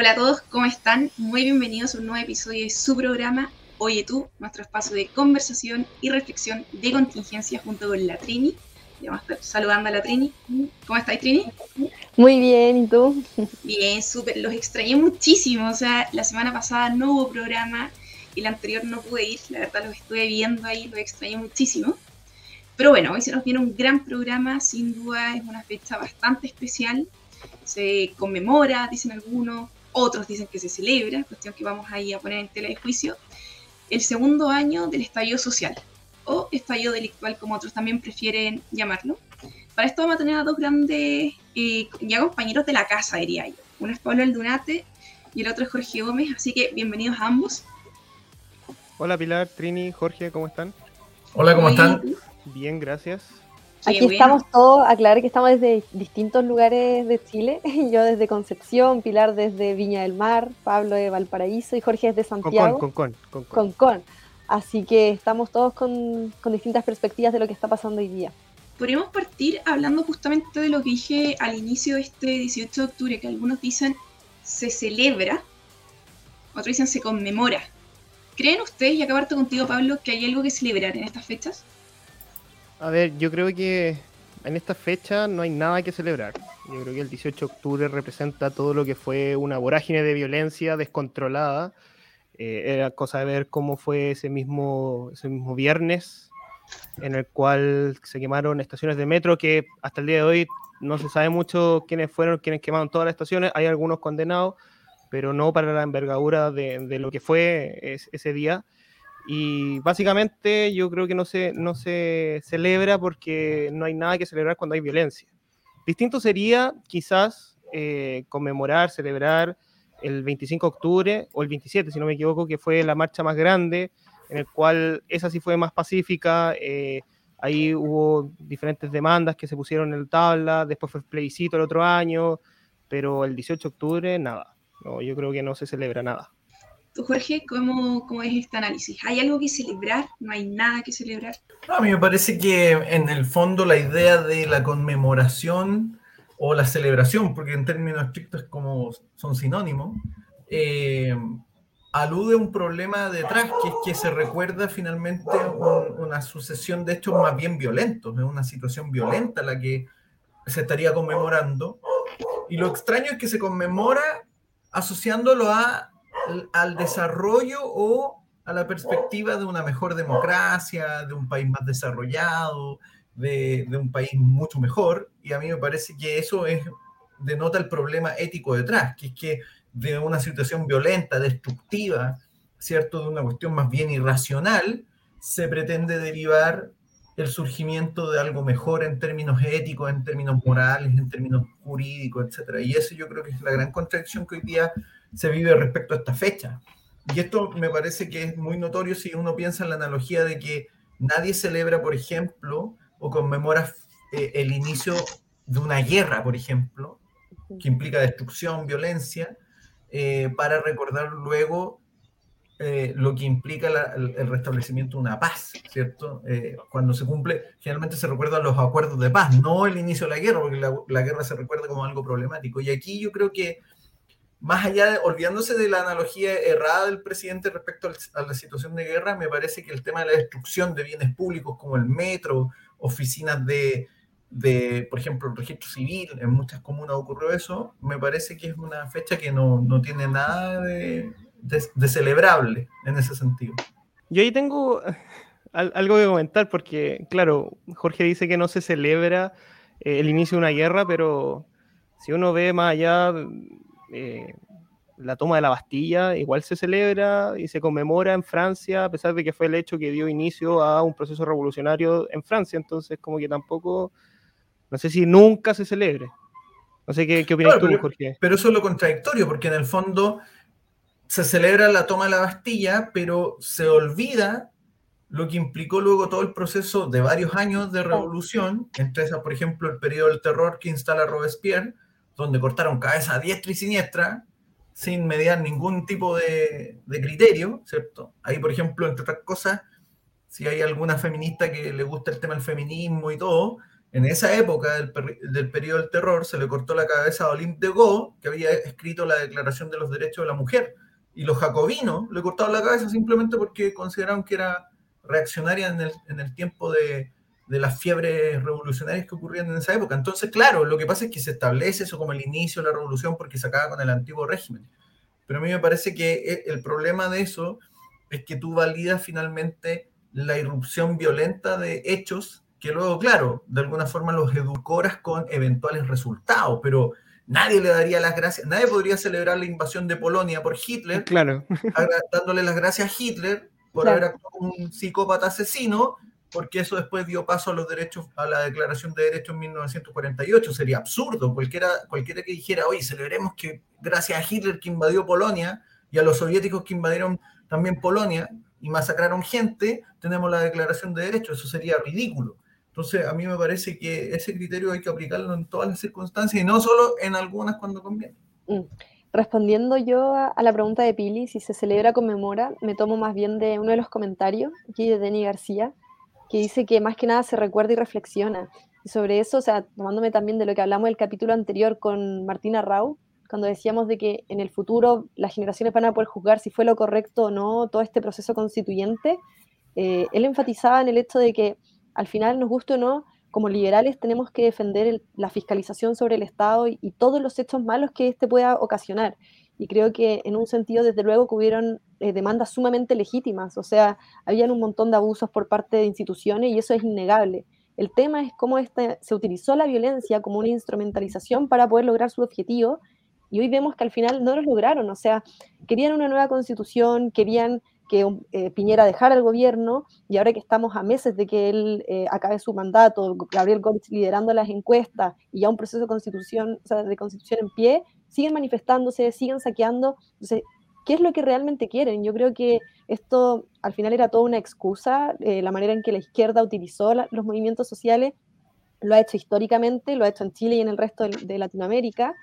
Hola a todos, ¿cómo están? Muy bienvenidos a un nuevo episodio de su programa Oye tú, nuestro espacio de conversación y reflexión de contingencia junto con la Trini. Le vamos a estar saludando a la Trini. ¿Cómo estáis, Trini? Muy bien, ¿y tú? Bien, súper. Los extrañé muchísimo. O sea, la semana pasada no hubo programa y la anterior no pude ir. La verdad, los estuve viendo ahí, los extrañé muchísimo. Pero bueno, hoy se nos viene un gran programa. Sin duda, es una fecha bastante especial. Se conmemora, dicen algunos. Otros dicen que se celebra, cuestión que vamos ahí a poner en tela de juicio el segundo año del estallido social, o estallido delictual como otros también prefieren llamarlo. Para esto vamos a tener a dos grandes eh, ya compañeros de la casa, diría yo. Uno es Pablo Aldunate y el otro es Jorge Gómez, así que bienvenidos a ambos. Hola Pilar, Trini, Jorge, ¿cómo están? Hola, ¿cómo están? Bien, gracias. Aquí estamos todos, aclarar que estamos desde distintos lugares de Chile. Yo desde Concepción, Pilar desde Viña del Mar, Pablo de Valparaíso y Jorge desde Santiago. Con con, con, con, con. Así que estamos todos con, con distintas perspectivas de lo que está pasando hoy día. Podríamos partir hablando justamente de lo que dije al inicio de este 18 de octubre, que algunos dicen se celebra, otros dicen se conmemora. ¿Creen ustedes, y acá contigo Pablo, que hay algo que celebrar en estas fechas? A ver, yo creo que en esta fecha no hay nada que celebrar. Yo creo que el 18 de octubre representa todo lo que fue una vorágine de violencia descontrolada. Eh, era cosa de ver cómo fue ese mismo, ese mismo viernes en el cual se quemaron estaciones de metro que hasta el día de hoy no se sabe mucho quiénes fueron quienes quemaron todas las estaciones. Hay algunos condenados, pero no para la envergadura de, de lo que fue ese día. Y básicamente yo creo que no se, no se celebra porque no hay nada que celebrar cuando hay violencia. Distinto sería quizás eh, conmemorar, celebrar el 25 de octubre o el 27, si no me equivoco, que fue la marcha más grande, en el cual esa sí fue más pacífica. Eh, ahí hubo diferentes demandas que se pusieron en tabla, después fue el plebiscito el otro año, pero el 18 de octubre nada. No, yo creo que no se celebra nada. Jorge, ¿cómo, ¿cómo, es este análisis? ¿Hay algo que celebrar? ¿No hay nada que celebrar? a mí me parece que en el fondo la idea de la conmemoración o la celebración, porque en términos estrictos como son sinónimos, eh, alude a un problema detrás, que es que se recuerda finalmente una sucesión de hechos más bien violentos, es una situación violenta la que se estaría conmemorando. Y lo extraño es que se conmemora asociándolo a al desarrollo o a la perspectiva de una mejor democracia, de un país más desarrollado, de, un país mucho mejor. Y a mí me parece que eso es, denota el problema ético detrás, que es que de una situación violenta, destructiva, ¿cierto? De una cuestión más bien irracional, se pretende derivar el surgimiento de algo mejor en términos éticos, en términos morales, en términos jurídicos, etc. Y eso yo creo que es la gran contradicción que hoy día se vive respecto a esta fecha. Y esto me parece que es muy notorio si uno piensa en la analogía de que nadie celebra, por ejemplo, o conmemora eh, el inicio de una guerra, por ejemplo, que implica destrucción, violencia, eh, para recordar luego eh, lo que implica el, restablecimiento de una paz, ¿cierto? cuando se cumple, generalmente se recuerdan los acuerdos de paz, no el inicio de la guerra, porque la, la guerra se recuerda como algo problemático. Y aquí yo creo que más allá, de, olvidándose de la analogía errada del presidente respecto a la situación de guerra, me parece que el tema de la destrucción de bienes públicos como el metro, oficinas de, de por ejemplo, el registro civil, en muchas comunas ocurrió eso, me parece que es una fecha que no, no tiene nada de, de, celebrable en ese sentido. Yo ahí tengo algo que comentar porque, claro, Jorge dice que no se celebra eh, el inicio de una guerra, pero si uno ve más allá eh, la toma de la Bastilla igual se celebra y se conmemora en Francia, a pesar de que fue el hecho que dio inicio a un proceso revolucionario en Francia, entonces como que tampoco, no sé si nunca se celebre. No sé qué, qué opinas tú, Jorge. Pero eso es lo contradictorio, porque en el fondo se celebra la toma de la Bastilla, pero se olvida lo que implicó luego todo el proceso de varios años de revolución, entre esas, por ejemplo, el periodo del terror que instala Robespierre, donde cortaron cabeza a diestra y siniestra, sin mediar ningún tipo de, criterio, ¿cierto? Ahí, por ejemplo, entre otras cosas, si hay alguna feminista que le gusta el tema del feminismo y todo, en esa época del, del, periodo del terror se le cortó la cabeza a Olympe de Gaulle, que había escrito la Declaración de los Derechos de la Mujer. Y los jacobinos le cortaron la cabeza simplemente porque consideraron que era reaccionaria en el, en el tiempo de, de, las fiebres revolucionarias que ocurrían en esa época. Entonces, claro, lo que pasa es que se establece eso como el inicio de la revolución porque se acaba con el antiguo régimen. Pero a mí me parece que e, el problema de eso es que tú validas finalmente la irrupción violenta de hechos que luego, claro, de alguna forma los educoras con eventuales resultados, pero nadie le daría las gracias, nadie podría celebrar la invasión de Polonia por Hitler, claro. dándole las gracias a Hitler por haber actuado como un psicópata asesino, porque eso después dio paso a los derechos, a la Declaración de Derechos en 1948. Sería absurdo cualquiera, cualquiera que dijera, oye, celebremos que gracias a Hitler que invadió Polonia y a los soviéticos que invadieron también Polonia y masacraron gente, tenemos la Declaración de Derechos. Eso sería ridículo. Entonces, a mí me parece que ese criterio hay que aplicarlo en todas las circunstancias y no solo en algunas cuando conviene. Mm. Respondiendo yo a, la pregunta de Pili, si se celebra conmemora, me tomo más bien de uno de los comentarios, aquí de Denny García, que dice que más que nada se recuerda y reflexiona. Y sobre eso, o sea, tomándome también de lo que hablamos del capítulo anterior con Martina Rau, cuando decíamos de que en el futuro las generaciones van a poder juzgar si fue lo correcto o no todo este proceso constituyente, eh, él enfatizaba en el hecho de que al final, nos guste o no, como liberales tenemos que defender la fiscalización sobre el Estado y, todos los hechos malos que éste pueda ocasionar. Y creo que en un sentido, desde luego, que hubieron eh, demandas sumamente legítimas, o sea, habían un montón de abusos por parte de instituciones y eso es innegable. El tema es cómo esta, se utilizó la violencia como una instrumentalización para poder lograr su objetivo y hoy vemos que al final no lo lograron, o sea, querían una nueva constitución, querían que eh, Piñera dejara el gobierno y ahora que estamos a meses de que él eh, acabe su mandato, Gabriel Gómez liderando las encuestas y ya un proceso de constitución, de constitución en pie, siguen manifestándose, siguen saqueando. Entonces, ¿qué es lo que realmente quieren? Yo creo que esto al final era toda una excusa, eh, la manera en que la izquierda utilizó los movimientos sociales, lo ha hecho históricamente, lo ha hecho en Chile y en el resto de, Latinoamérica,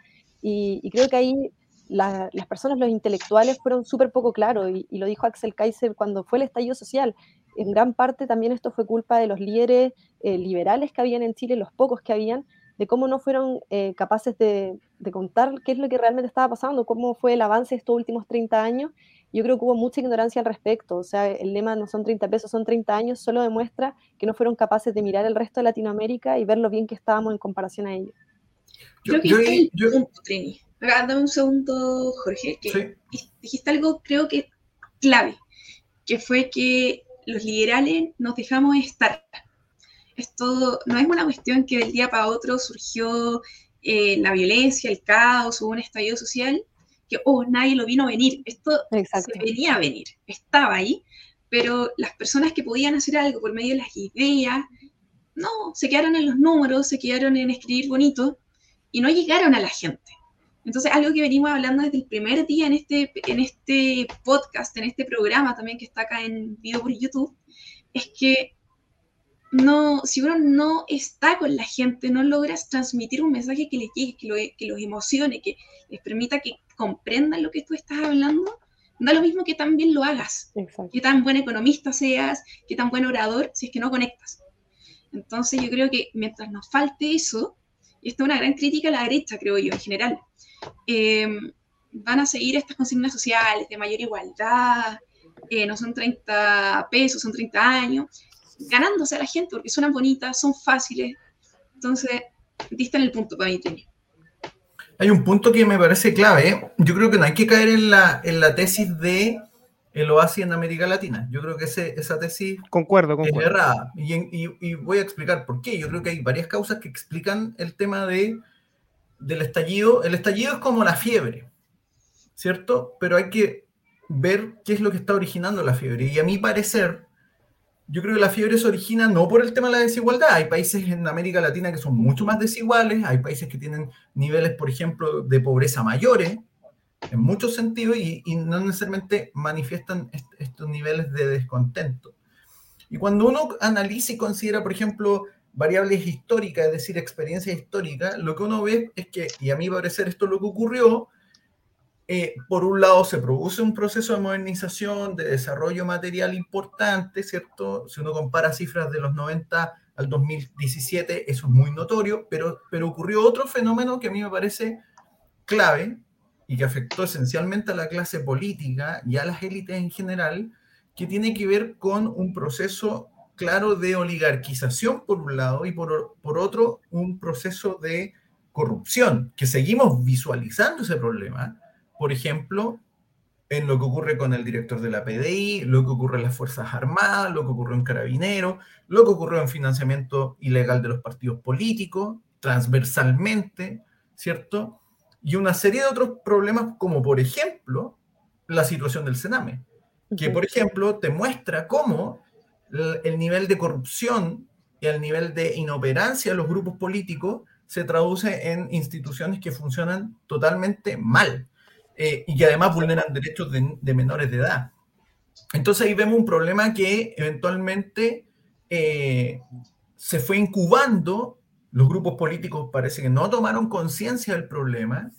y, creo que ahí las personas, los intelectuales fueron súper poco claros y, lo dijo Axel Kaiser cuando fue el estallido social. En gran parte también esto fue culpa de los líderes eh, liberales que habían en Chile, los pocos que habían, de cómo no fueron eh, capaces de, contar qué es lo que realmente estaba pasando, cómo fue el avance de estos últimos 30 años. Yo creo que hubo mucha ignorancia al respecto. O sea, el lema no son 30 pesos, son 30 años, solo demuestra que no fueron capaces de mirar el resto de Latinoamérica y ver lo bien que estábamos en comparación a ellos. Yo, yo, yo, dame un segundo, Jorge, que dijiste algo creo que clave, que fue que los liberales nos dejamos estar. Esto no es una cuestión que del día para otro surgió eh, la violencia, el caos, hubo un estallido social, que, oh, nadie lo vino a venir. Esto se venía a venir, estaba ahí, pero las personas que podían hacer algo por medio de las ideas, no, se quedaron en los números, se quedaron en escribir bonito y no llegaron a la gente. Entonces, algo que venimos hablando desde el primer día en este, en este podcast, en este programa también que está acá en video por YouTube, es que no, si uno no está con la gente, no logras transmitir un mensaje que les llegue, que, que los emocione, que les permita que comprendan lo que tú estás hablando, da lo mismo que tan bien lo hagas, que tan buen economista seas, que tan buen orador, si es que no conectas. Entonces yo creo que mientras nos falte eso, y esta es una gran crítica a la derecha, creo yo, en general, Em, van a seguir estas consignas sociales de mayor igualdad, eh, no son 30 pesos, son 30 años, ganándose a la gente porque suenan bonitas, son fáciles. Entonces, diste en el punto para mí, Hay un punto que me parece clave. Yo creo que no hay que caer en la, en la tesis de el oasis en América Latina. Yo creo que esa tesis concuerdo, concuerdo. es errada. Y, y, voy a explicar por qué. Yo creo que hay varias causas que explican el tema de del estallido, el estallido es como la fiebre, ¿cierto? Pero hay que ver qué es lo que está originando la fiebre. Y a mi parecer, yo creo que la fiebre se origina no por el tema de la desigualdad. Hay países en América Latina que son mucho más desiguales, hay países que tienen niveles, por ejemplo, de pobreza mayores, en muchos sentidos, y, no necesariamente manifiestan estos niveles de descontento. Y cuando uno analiza y considera, por ejemplo, variables históricas, es decir, experiencia histórica, lo que uno ve es que, y a mí parecer esto es lo que ocurrió, eh, por un lado se produce un proceso de modernización, de desarrollo material importante, ¿cierto? Si uno compara cifras de los 90 al 2017, eso es muy notorio, pero, pero ocurrió otro fenómeno que a mí me parece clave y que afectó esencialmente a la clase política y a las élites en general, que tiene que ver con un proceso claro de oligarquización por un lado y por, por otro un proceso de corrupción, que seguimos visualizando ese problema, por ejemplo, en lo que ocurre con el director de la PDI, lo que ocurre en las Fuerzas Armadas, lo que ocurrió en Carabineros, lo que ocurrió en financiamiento ilegal de los partidos políticos, transversalmente, ¿cierto? Y una serie de otros problemas, como por ejemplo la situación del Sename, que por ejemplo te muestra cómo el nivel de corrupción y el nivel de inoperancia de los grupos políticos se traduce en instituciones que funcionan totalmente mal eh, y que además vulneran derechos de, menores de edad. Entonces ahí vemos un problema que eventualmente eh, se fue incubando, los grupos políticos parece que no tomaron conciencia del problema,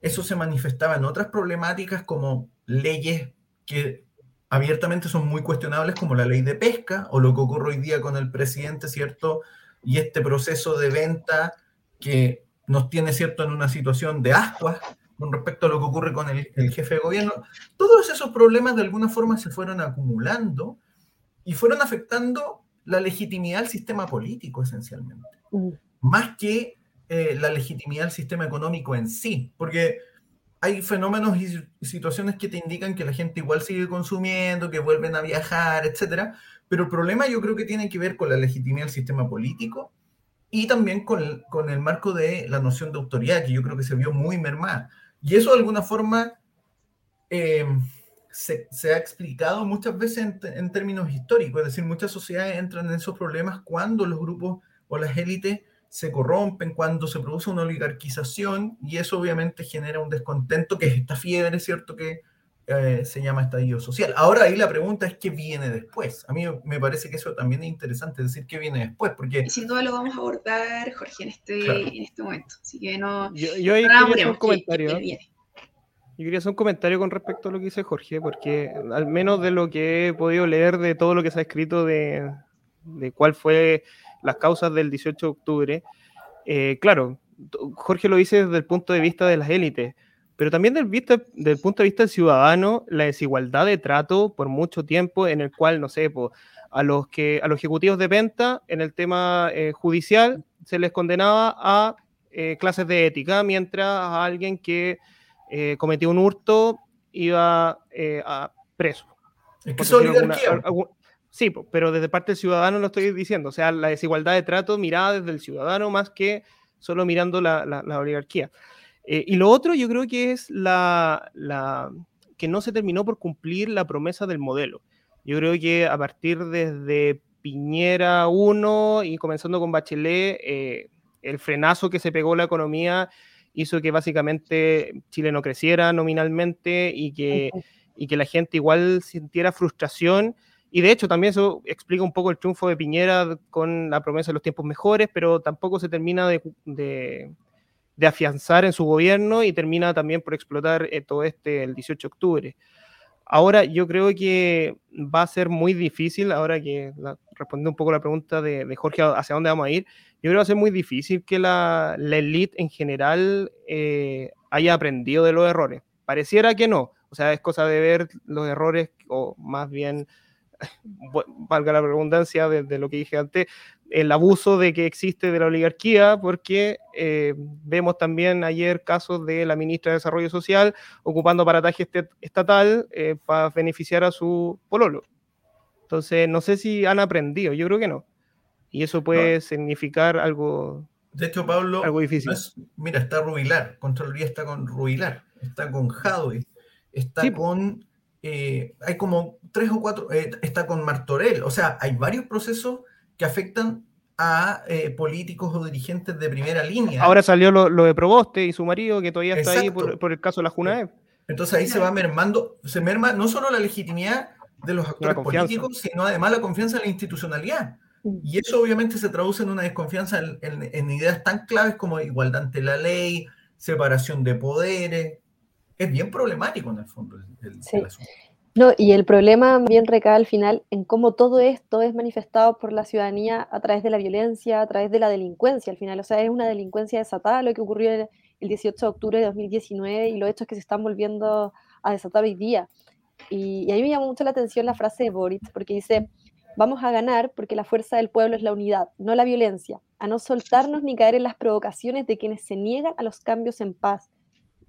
eso se manifestaba en otras problemáticas como leyes que abiertamente son muy cuestionables como la ley de pesca o lo que ocurre hoy día con el presidente, ¿cierto? Y este proceso de venta que nos tiene, ¿cierto?, en una situación de ascuas con respecto a lo que ocurre con el, jefe de gobierno. Todos esos problemas de alguna forma se fueron acumulando y fueron afectando la legitimidad del sistema político esencialmente, mm. más que eh, la legitimidad del sistema económico en sí, porque hay fenómenos y situaciones que te indican que la gente igual sigue consumiendo, que vuelven a viajar, etcétera. Pero el problema yo creo que tiene que ver con la legitimidad del sistema político y también con el, con el marco de la noción de autoridad, que yo creo que se vio muy mermada. Y eso de alguna forma eh, se, ha explicado muchas veces en, en, términos históricos, es decir, muchas sociedades entran en esos problemas cuando los grupos o las élites se corrompen, cuando se produce una oligarquización y eso obviamente genera un descontento, que es esta fiebre, ¿cierto? Que eh, se llama estallido social. Ahora ahí la pregunta es qué viene después. A mí me parece que eso también es interesante, decir qué viene después, porque... Y sin duda lo vamos a abordar, Jorge, en este, en este momento. Así que no... Yo, yo ahí quería hacer un comentario. yo quería hacer un comentario con respecto a lo que dice Jorge, porque al menos de lo que he podido leer de todo lo que se ha escrito de, de cuál fue las causas del 18 de octubre. Eh, claro, Jorge lo dice desde el punto de vista de las élites, pero también del, vista, del punto de vista del ciudadano, la desigualdad de trato por mucho tiempo en el cual, no sé, a, los que, a los ejecutivos de venta en el tema eh, judicial se les condenaba a eh, clases de ética, mientras a alguien que cometió un hurto iba a preso. Es que solidaridad. Sí, pero desde parte del ciudadano lo estoy diciendo, o sea, la desigualdad de trato mirada desde el ciudadano más que solo mirando la, oligarquía. Eh, y lo otro yo creo que es la, que no se terminó por cumplir la promesa del modelo. Yo creo que a partir desde Piñera 1 y comenzando con Bachelet, eh, el frenazo que se pegó la economía hizo que básicamente Chile no creciera nominalmente y que, y que la gente igual sintiera frustración y de hecho también eso explica un poco el triunfo de Piñera con la promesa de los tiempos mejores, pero tampoco se termina de, de, afianzar en su gobierno y termina también por explotar eh, todo este el 18 de octubre. Ahora yo creo que va a ser muy difícil, ahora que respondiendo un poco la pregunta de, de, Jorge hacia dónde vamos a ir, yo creo que va a ser muy difícil que la, la élite en general eh, haya aprendido de los errores. Pareciera que no, o sea, es cosa de ver los errores o más bien valga la redundancia de, lo que dije antes, el abuso de que existe de la oligarquía, porque eh, vemos también ayer casos de la ministra de Desarrollo Social ocupando parataje este, estatal eh, para beneficiar a su pololo. Entonces, no sé si han aprendido, yo creo que no. Y eso puede significar algo. De hecho, Pablo, algo difícil. mira, está Rubilar, Contraloría está con Rubilar, está con Jadwe, está con eh, hay como tres o cuatro, está con Martorell, o sea, hay varios procesos que afectan a eh, políticos o dirigentes de primera línea. Ahora salió lo, de Proboste y su marido, que todavía está ahí por, el caso de la Junaev. Entonces ahí se va mermando, se merma no solo la legitimidad de los actores políticos, sino además la confianza en la institucionalidad. Y eso obviamente se traduce en una desconfianza en, en ideas tan claves como igualdad ante la ley, separación de poderes, es bien problemático en el fondo el, sí. No, y el problema bien recae al final en cómo todo esto es manifestado por la ciudadanía a través de la violencia, a través de la delincuencia al final. O sea, es una delincuencia desatada lo que ocurrió el, 18 de octubre de 2019 y los hechos que se están volviendo a desatar hoy día. Y, y a mí me llamó mucho la atención la frase de Boris, porque dice, vamos a ganar porque la fuerza del pueblo es la unidad, no la violencia, a no soltarnos ni caer en las provocaciones de quienes se niegan a los cambios en paz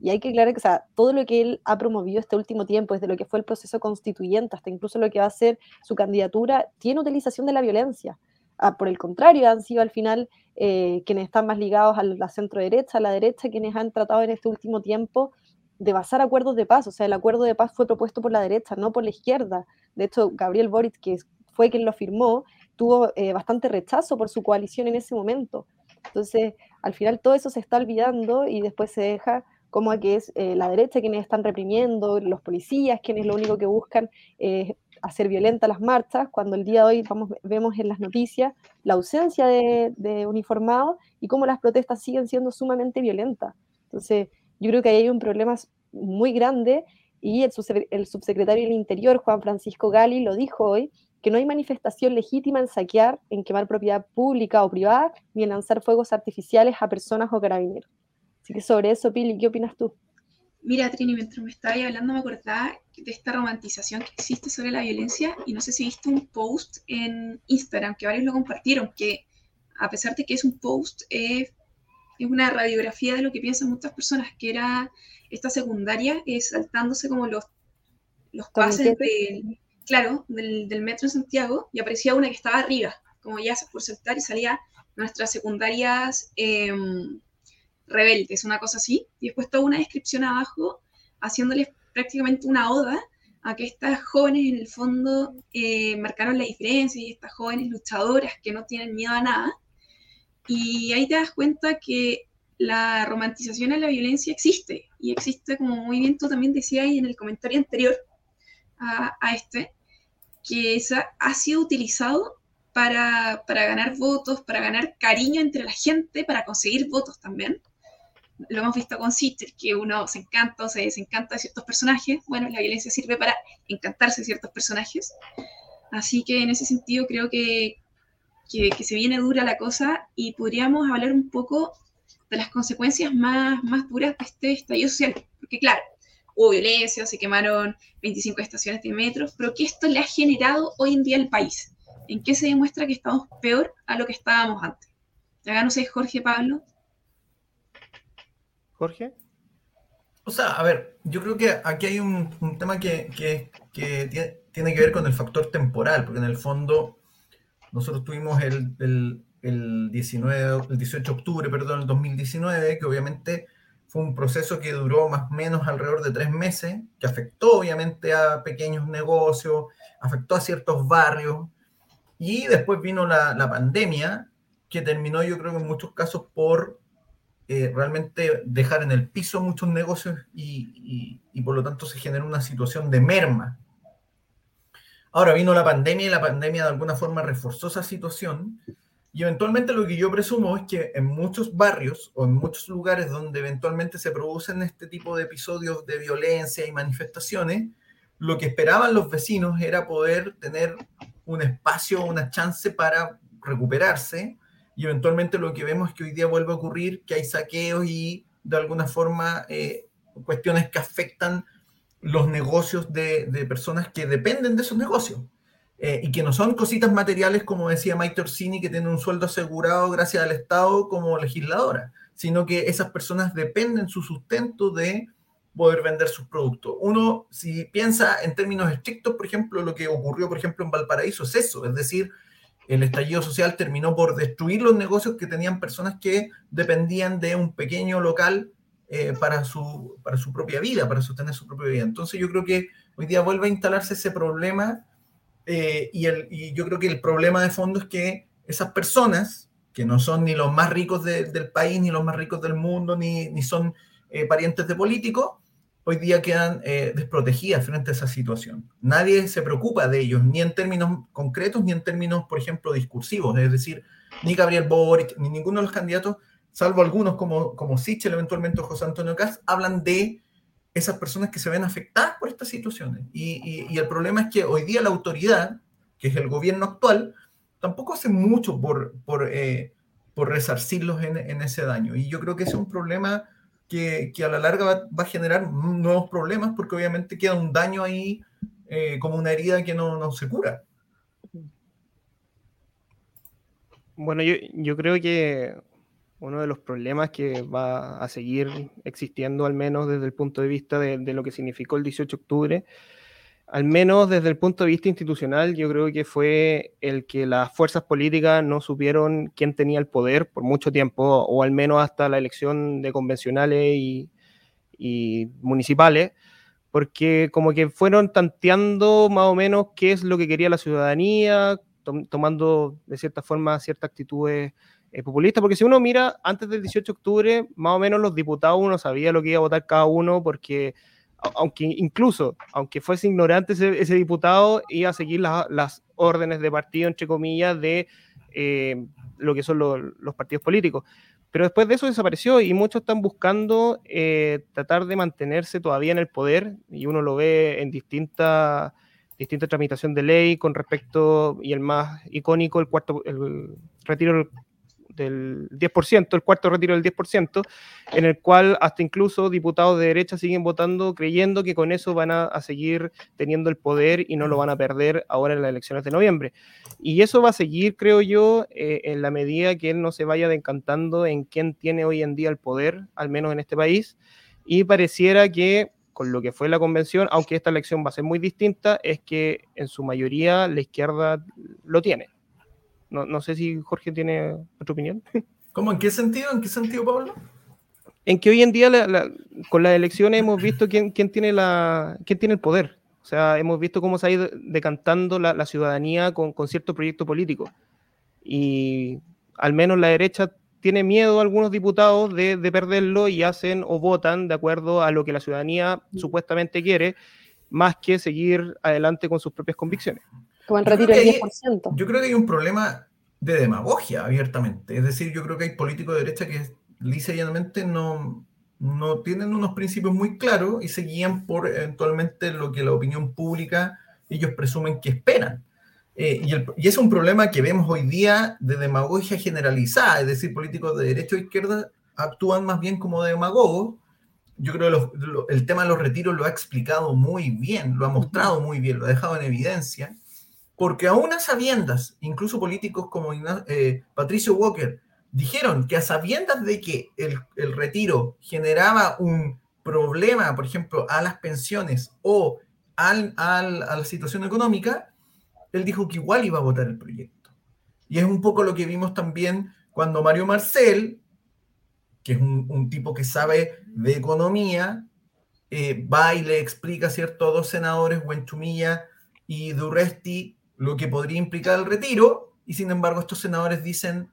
y hay que aclarar que o sea, todo lo que él ha promovido este último tiempo, desde lo que fue el proceso constituyente hasta incluso lo que va a ser su candidatura, tiene utilización de la violencia. Ah, por el contrario, han sido al final eh, quienes están más ligados a la centro derecha, a la derecha, quienes han tratado en este último tiempo de basar acuerdos de paz. O sea, el acuerdo de paz fue propuesto por la derecha, no por la izquierda. De hecho, Gabriel Boric, que fue quien lo firmó, tuvo eh, bastante rechazo por su coalición en ese momento. Entonces, al final todo eso se está olvidando y después se deja como que es eh, la derecha quienes están reprimiendo, los policías quienes lo único que buscan es hacer violentas las marchas, cuando el día de hoy vamos, vemos en las noticias la ausencia de, uniformados y cómo las protestas siguen siendo sumamente violentas. Entonces, yo creo que ahí hay un problema muy grande y el, el subsecretario del Interior, Juan Francisco Gali, lo dijo hoy, que no hay manifestación legítima en saquear, en quemar propiedad pública o privada, ni en lanzar fuegos artificiales a personas o carabineros. Sobre eso, Pili, ¿qué opinas tú? Mira, Trini, mientras me estaba hablando me acordaba de esta romantización que existe sobre la violencia y no sé si viste un post en Instagram que varios lo compartieron, que a pesar de que es un post, es una radiografía de lo que piensan muchas personas, que era esta secundaria eh, saltándose como los, los pases del, claro, del, del, metro en Santiago y aparecía una que estaba arriba, como ya por saltar y salía nuestras secundarias... Em, rebeldes, una cosa así, y después toda una descripción abajo haciéndoles prácticamente una oda a que estas jóvenes en el fondo eh, marcaron la diferencia y estas jóvenes luchadoras que no tienen miedo a nada. Y ahí te das cuenta que la romantización a la violencia existe. Y existe, como muy bien tú también decías en el comentario anterior a, a este, que esa ha sido utilizado para, para, ganar votos, para ganar cariño entre la gente, para conseguir votos también lo hemos visto con Sister, que uno se encanta o se desencanta de ciertos personajes. Bueno, la violencia sirve para encantarse de ciertos personajes. Así que en ese sentido creo que, que, se viene dura la cosa y podríamos hablar un poco de las consecuencias más, más duras de este estallido social. Porque claro, hubo violencia, se quemaron 25 estaciones de metro, pero ¿qué esto le ha generado hoy en día al país? ¿En qué se demuestra que estamos peor a lo que estábamos antes? Ya no sé, Jorge, Pablo, Jorge. O sea, a ver, yo creo que aquí hay un, tema que, tiene que ver con el factor temporal, porque en el fondo nosotros tuvimos el, el, 19, el 18 de octubre, perdón, el 2019, que obviamente fue un proceso que duró más o menos alrededor de tres meses, que afectó obviamente a pequeños negocios, afectó a ciertos barrios, y después vino la, la pandemia, que terminó yo creo que en muchos casos por eh, realmente dejar en el piso muchos negocios y, por lo tanto se genera una situación de merma. Ahora vino la pandemia y la pandemia de alguna forma reforzó esa situación y eventualmente lo que yo presumo es que en muchos barrios o en muchos lugares donde eventualmente se producen este tipo de episodios de violencia y manifestaciones, lo que esperaban los vecinos era poder tener un espacio, una chance para recuperarse y eventualmente lo que vemos es que hoy día vuelve a ocurrir, que hay saqueos y de alguna forma eh, cuestiones que afectan los negocios de, personas que dependen de esos negocios. Eh, y que no son cositas materiales, como decía Mike Orsini, que tiene un sueldo asegurado gracias al Estado como legisladora, sino que esas personas dependen su sustento de poder vender sus productos. Uno, si piensa en términos estrictos, por ejemplo, lo que ocurrió, por ejemplo, en Valparaíso es eso, es decir, el estallido social terminó por destruir los negocios que tenían personas que dependían de un pequeño local eh, para, su, para su propia vida, para sostener su propia vida. Entonces yo creo que hoy día vuelve a instalarse ese problema eh, y, el, y, yo creo que el problema de fondo es que esas personas, que no son ni los más ricos del país, ni los más ricos del mundo, ni, ni son eh, parientes de políticos, hoy día quedan eh, desprotegidas frente a esa situación. Nadie se preocupa de ellos, ni en términos concretos, ni en términos, por ejemplo, discursivos. Es decir, ni Gabriel Boric, ni ninguno de los candidatos, salvo algunos como, como Sichel, eventualmente José Antonio Caz, hablan de esas personas que se ven afectadas por estas situaciones. Y, el problema es que hoy día la autoridad, que es el gobierno actual, tampoco hace mucho por, por, eh, por resarcirlos en, en, ese daño. Y yo creo que ese es un problema que, a la larga va, va, a generar nuevos problemas porque obviamente queda un daño ahí eh, como una herida que no, no, se cura. Bueno, yo, yo creo que uno de los problemas que va a seguir existiendo, al menos desde el punto de vista de, lo que significó el 18 de octubre, al menos desde el punto de vista institucional, yo creo que fue el que las fuerzas políticas no supieron quién tenía el poder por mucho tiempo, o al menos hasta la elección de convencionales y, municipales, porque como que fueron tanteando más o menos qué es lo que quería la ciudadanía, tomando de cierta forma ciertas actitudes eh, populista, porque si uno mira antes del 18 de octubre, más o menos los diputados uno sabía lo que iba a votar cada uno, porque aunque incluso, aunque fuese ignorante ese, diputado, iba a seguir las órdenes de partido, entre comillas, de eh, lo que son los partidos políticos. Pero después de eso desapareció y muchos están buscando eh, tratar de mantenerse todavía en el poder y uno lo ve en distintas distinta tramitación de ley con respecto, y el más icónico, el cuarto, el retiro del 10%, el cuarto retiro del 10%, en el cual hasta incluso diputados de derecha siguen votando creyendo que con eso van a, seguir teniendo el poder y no lo van a perder ahora en las elecciones de noviembre. Y eso va a seguir, creo yo, eh, en la medida que él no se vaya decantando en quién tiene hoy en día el poder, al menos en este país, y pareciera que con lo que fue la convención, aunque esta elección va a ser muy distinta, es que en su mayoría la izquierda lo tiene. No, no sé si Jorge tiene otra opinión. ¿Cómo? ¿En qué sentido? ¿En qué sentido, Pablo? En que hoy en día con las elecciones hemos visto quién, quién, tiene la, quién tiene el poder. O sea, hemos visto cómo se ha ido decantando la, la ciudadanía con, con cierto proyecto político. Y al menos la derecha tiene miedo a algunos diputados de, de, perderlo y hacen o votan de acuerdo a lo que la ciudadanía supuestamente quiere, más que seguir adelante con sus propias convicciones. Como retiro del 10%. Yo creo que hay un problema de demagogia abiertamente. Es decir, yo creo que hay políticos de derecha que lisa y llanamente no, no tienen unos principios muy claros y se guían por eventualmente lo que la opinión pública ellos presumen que esperan. Eh, y, y, es un problema que vemos hoy día de demagogia generalizada, es decir, políticos de derecha o izquierda actúan más bien como demagogos. Yo creo que el tema de los retiros lo ha explicado muy bien, lo ha mostrado muy bien, lo ha dejado en evidencia porque aún a sabiendas, incluso políticos como eh, Patricio Walker, dijeron que a sabiendas de que el, retiro generaba un problema, por ejemplo, a las pensiones o al, a la situación económica, él dijo que igual iba a votar el proyecto. Y es un poco lo que vimos también cuando Mario Marcel, que es un, tipo que sabe de economía, eh, va y le explica, ¿cierto?, a dos senadores, Huenchumilla y Durresti, lo que podría implicar el retiro, y sin embargo estos senadores dicen,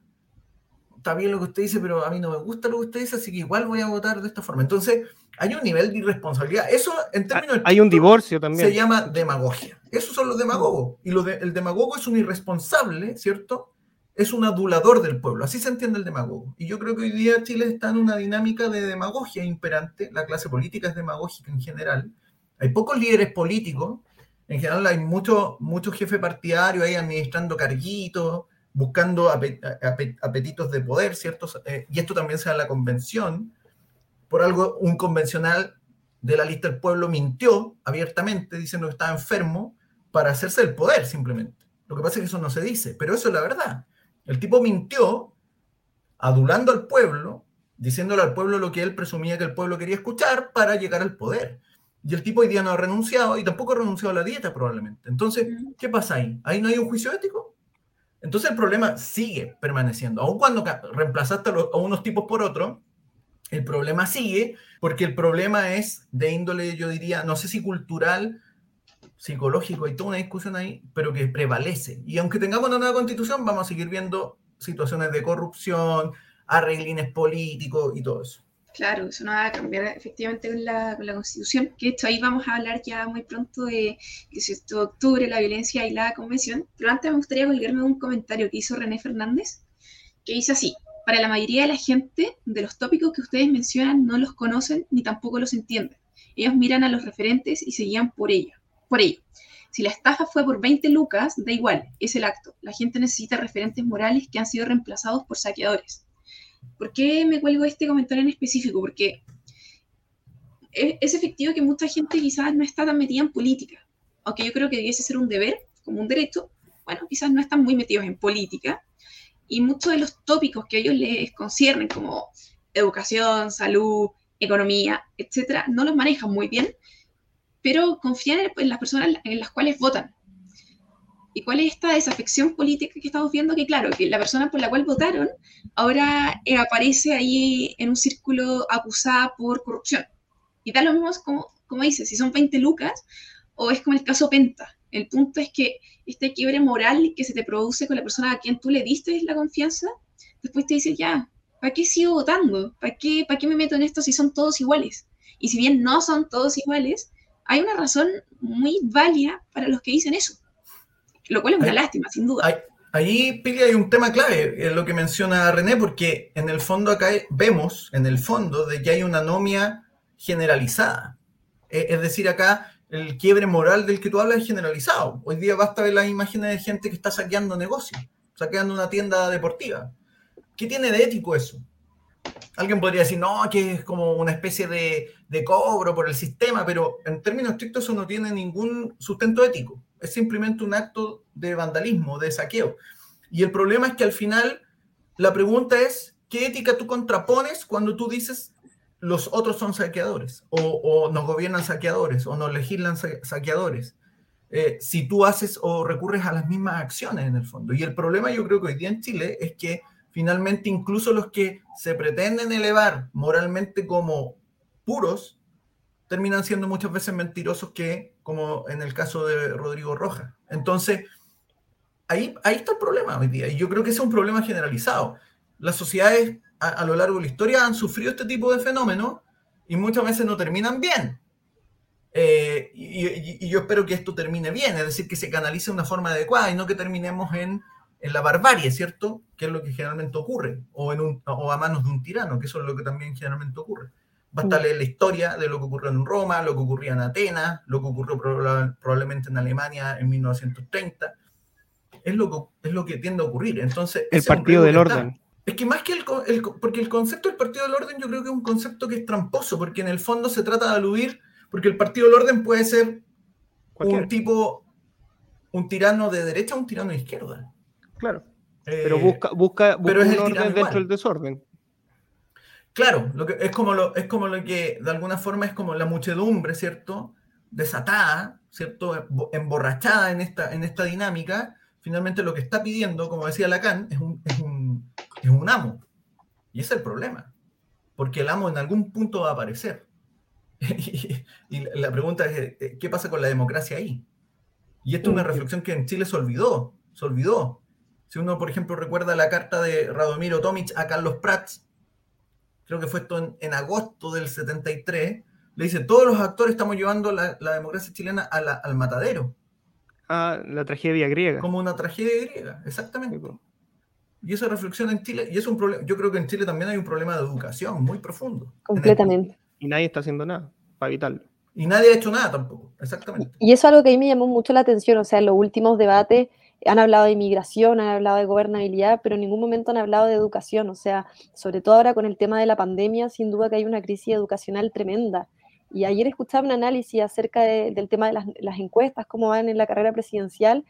está bien lo que usted dice, pero a mí no me gusta lo que usted dice, así que igual voy a votar de esta forma. Entonces, hay un nivel de irresponsabilidad. Eso, en términos... Hay un divorcio también. Se llama demagogia. Esos son los demagogos. Y lo de, el demagogo es un irresponsable, ¿cierto? Es un adulador del pueblo. Así se entiende el demagogo. Y yo creo que hoy día Chile está en una dinámica de demagogia imperante. La clase política es demagógica en general. Hay pocos líderes políticos en general hay muchos mucho jefes partidarios ahí administrando carguitos, buscando apetitos de poder, ¿cierto? Eh, y esto también se da en la convención. Por algo, un convencional de la lista del pueblo mintió abiertamente diciendo que estaba enfermo para hacerse el poder simplemente. Lo que pasa es que eso no se dice, pero eso es la verdad. El tipo mintió adulando al pueblo, diciéndole al pueblo lo que él presumía que el pueblo quería escuchar para llegar al poder. Y el tipo hoy día no ha renunciado y tampoco ha renunciado a la dieta probablemente. Entonces, ¿qué pasa ahí? ¿Ahí no hay un juicio ético? Entonces el problema sigue permaneciendo. Aun cuando reemplazaste a, unos tipos por otros, el problema sigue porque el problema es de índole, yo diría, no sé si cultural, psicológico, hay toda una discusión ahí, pero que prevalece. Y aunque tengamos una nueva constitución, vamos a seguir viendo situaciones de corrupción, arreglines políticos y todo eso. Claro, eso no va a cambiar efectivamente con la, Constitución, que esto ahí vamos a hablar ya muy pronto de 18 de octubre, la violencia y la convención, pero antes me gustaría colgarme un comentario que hizo René Fernández, que dice así, para la mayoría de la gente, de los tópicos que ustedes mencionan no los conocen ni tampoco los entienden. ellos miran a los referentes y se guían por ello. Por ello. Si la estafa fue por 20 lucas, da igual, es el acto. La gente necesita referentes morales que han sido reemplazados por saqueadores. ¿Por qué me cuelgo este comentario en específico? Porque es efectivo que mucha gente quizás no está tan metida en política, aunque yo creo que debiese ser un deber, como un derecho, bueno, quizás no están muy metidos en política, y muchos de los tópicos que a ellos les conciernen, como educación, salud, economía, etcétera, no los manejan muy bien, pero confían en las personas en las cuales votan. ¿Y cuál es esta desafección política que estamos viendo? Que claro, que la persona por la cual votaron ahora eh, aparece ahí en un círculo acusada por corrupción. Y da lo mismo como, como dice, si son 20 lucas o es como el caso Penta. El punto es que este quiebre moral que se te produce con la persona a quien tú le diste la confianza, después te dice, ya, ¿para qué sigo votando? ¿Para qué, ¿Para qué me meto en esto si son todos iguales? Y si bien no son todos iguales, hay una razón muy válida para los que dicen eso. Lo cual es una lástima, sin duda. ahí, Pili, hay un tema clave, es lo que menciona René, porque en el fondo acá vemos, en el fondo, de que hay una anomia generalizada. E, es decir, acá el quiebre moral del que tú hablas es generalizado. Hoy día basta ver las imágenes de gente que está saqueando negocios, saqueando una tienda deportiva. ¿Qué tiene de ético eso? Alguien podría decir, no, que es como una especie de, de cobro por el sistema, pero en términos estrictos eso no tiene ningún sustento ético. Es simplemente un acto de vandalismo, de saqueo. Y el problema es que al final la pregunta es, ¿qué ética tú contrapones cuando tú dices los otros son saqueadores, o, nos gobiernan saqueadores, o nos legislan saqueadores. Eh, si tú haces o recurres a las mismas acciones en el fondo. Y el problema yo creo que hoy día en Chile es que finalmente incluso los que se pretenden elevar moralmente como puros, terminan siendo muchas veces mentirosos que, como en el caso de Rodrigo Rojas. Entonces, ahí, ahí está el problema hoy día. Y yo creo que ese es un problema generalizado. Las sociedades a, lo largo de la historia han sufrido este tipo de fenómenos y muchas veces no terminan bien. Eh, y, yo espero que esto termine bien, es decir, que se canalice de una forma adecuada y no que terminemos en, en la barbarie, ¿cierto? Que es lo que generalmente ocurre, o, en un, o a manos de un tirano, que eso es lo que también generalmente ocurre. Basta mm. leer la historia de lo que ocurrió en Roma, lo que ocurría en Atenas, lo que ocurrió probablemente en Alemania en 1930. Es lo que, es lo que tiende a ocurrir. Entonces, el partido del orden. Es que más que el, porque el concepto del partido del orden yo creo que es un concepto que es tramposo, porque en el fondo se trata de aludir, porque el partido del orden puede ser un tipo, un tirano de derecha o un tirano de izquierda. Claro. Eh, pero busca, busca, pero es el orden dentro del desorden. Claro, lo que, es, como lo, es como lo que de alguna forma es como la muchedumbre, ¿cierto? Desatada, ¿cierto? Emborrachada en esta, en esta dinámica. Finalmente lo que está pidiendo, como decía Lacan, es un es un amo. Y ese es el problema, porque el amo en algún punto va a aparecer. y, la pregunta es, eh, ¿qué pasa con la democracia ahí? Y esto es una reflexión que en Chile se olvidó, se olvidó. Si uno, por ejemplo, recuerda la carta de Radomiro Tomic a Carlos Prats, creo que fue esto en, agosto del 73, le dice, todos los actores estamos llevando la, democracia chilena al matadero. Ah, la tragedia griega. Como una tragedia griega, exactamente. Y esa reflexión en Chile, y es un problema, yo creo que en Chile también hay un problema de educación muy profundo. Completamente. Y nadie está haciendo nada para evitarlo. Y nadie ha hecho nada tampoco, exactamente. Y eso es algo que a mí me llamó mucho la atención, o sea, en los últimos debates han hablado de inmigración, han hablado de gobernabilidad, pero en ningún momento han hablado de educación, o sea, sobre todo ahora con el tema de la pandemia, sin duda que hay una crisis educacional tremenda. Y ayer escuchaba un análisis acerca del tema de las, las encuestas, cómo van en la carrera presidencial,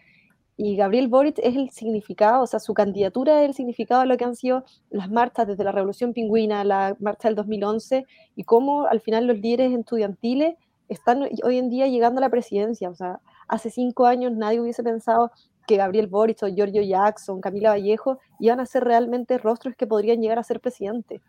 y Gabriel Boric es el significado, o sea, su candidatura es el significado de lo que han sido las marchas desde la Revolución Pingüina, la marcha del 2011, y cómo al final los líderes estudiantiles están hoy en día llegando a la presidencia. O sea, hace cinco años nadie hubiese pensado que Gabriel Boric o Giorgio Jackson, Camila Vallejo, iban a ser realmente rostros que podrían llegar a ser presidente.